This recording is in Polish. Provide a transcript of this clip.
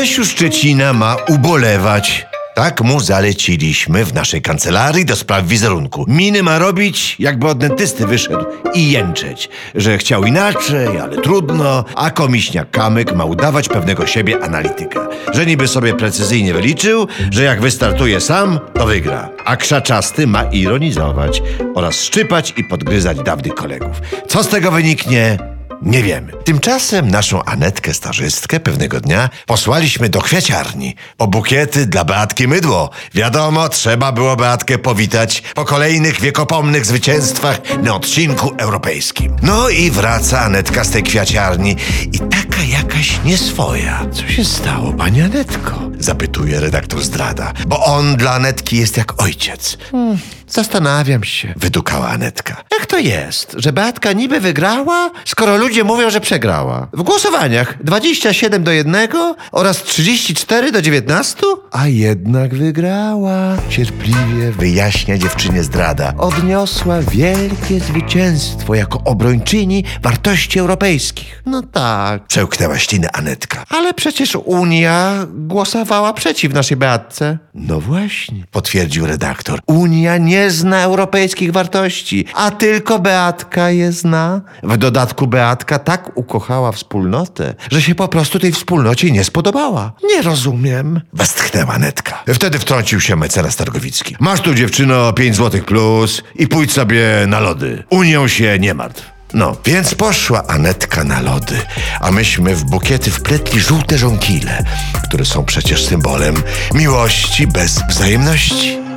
Grzesiu Szczecina ma ubolewać. Tak mu zaleciliśmy w naszej kancelarii do spraw wizerunku. Miny ma robić, jakby od dentysty wyszedł i jęczeć, że chciał inaczej, ale trudno, a komisjak Kamyk ma udawać pewnego siebie analityka. Że niby sobie precyzyjnie wyliczył, że jak wystartuje sam, to wygra. A krzaczasty ma ironizować oraz szczypać i podgryzać dawnych kolegów. Co z tego wyniknie? Nie wiemy. Tymczasem naszą Anetkę stażystkę pewnego dnia posłaliśmy do kwiaciarni po bukiety dla Beatki Mydło. Wiadomo, trzeba było Beatkę powitać po kolejnych wiekopomnych zwycięstwach na odcinku europejskim. No i wraca Anetka z tej kwiaciarni i taka jakaś nieswoja. Co się stało, pani Anetko? Zapytuje redaktor zdrada, bo on dla Anetki jest jak ojciec. Hmm, zastanawiam się, wydukała Anetka. To jest, że Beatka niby wygrała, skoro ludzie mówią, że przegrała? W głosowaniach 27 do 1 oraz 34 do 19? A jednak wygrała. Cierpliwie wyjaśnia dziewczynie zdrada. Odniosła wielkie zwycięstwo jako obrończyni wartości europejskich. No tak, przełknęła ślinę Anetka. Ale przecież Unia głosowała przeciw naszej Beatce. No właśnie, potwierdził redaktor. Unia nie zna europejskich wartości, a tylko Beatka je zna. W dodatku Beatka tak ukochała wspólnotę, że się po prostu tej wspólnocie nie spodobała. Nie rozumiem. Westchnęła Netka. Wtedy wtrącił się mecenas Targowicki. Masz tu dziewczyno 5 złotych plus i pójdź sobie na lody. Unią się nie martw. No, więc poszła Anetka na lody, a myśmy w bukiety wpletli żółte żonkile, które są przecież symbolem miłości bez wzajemności.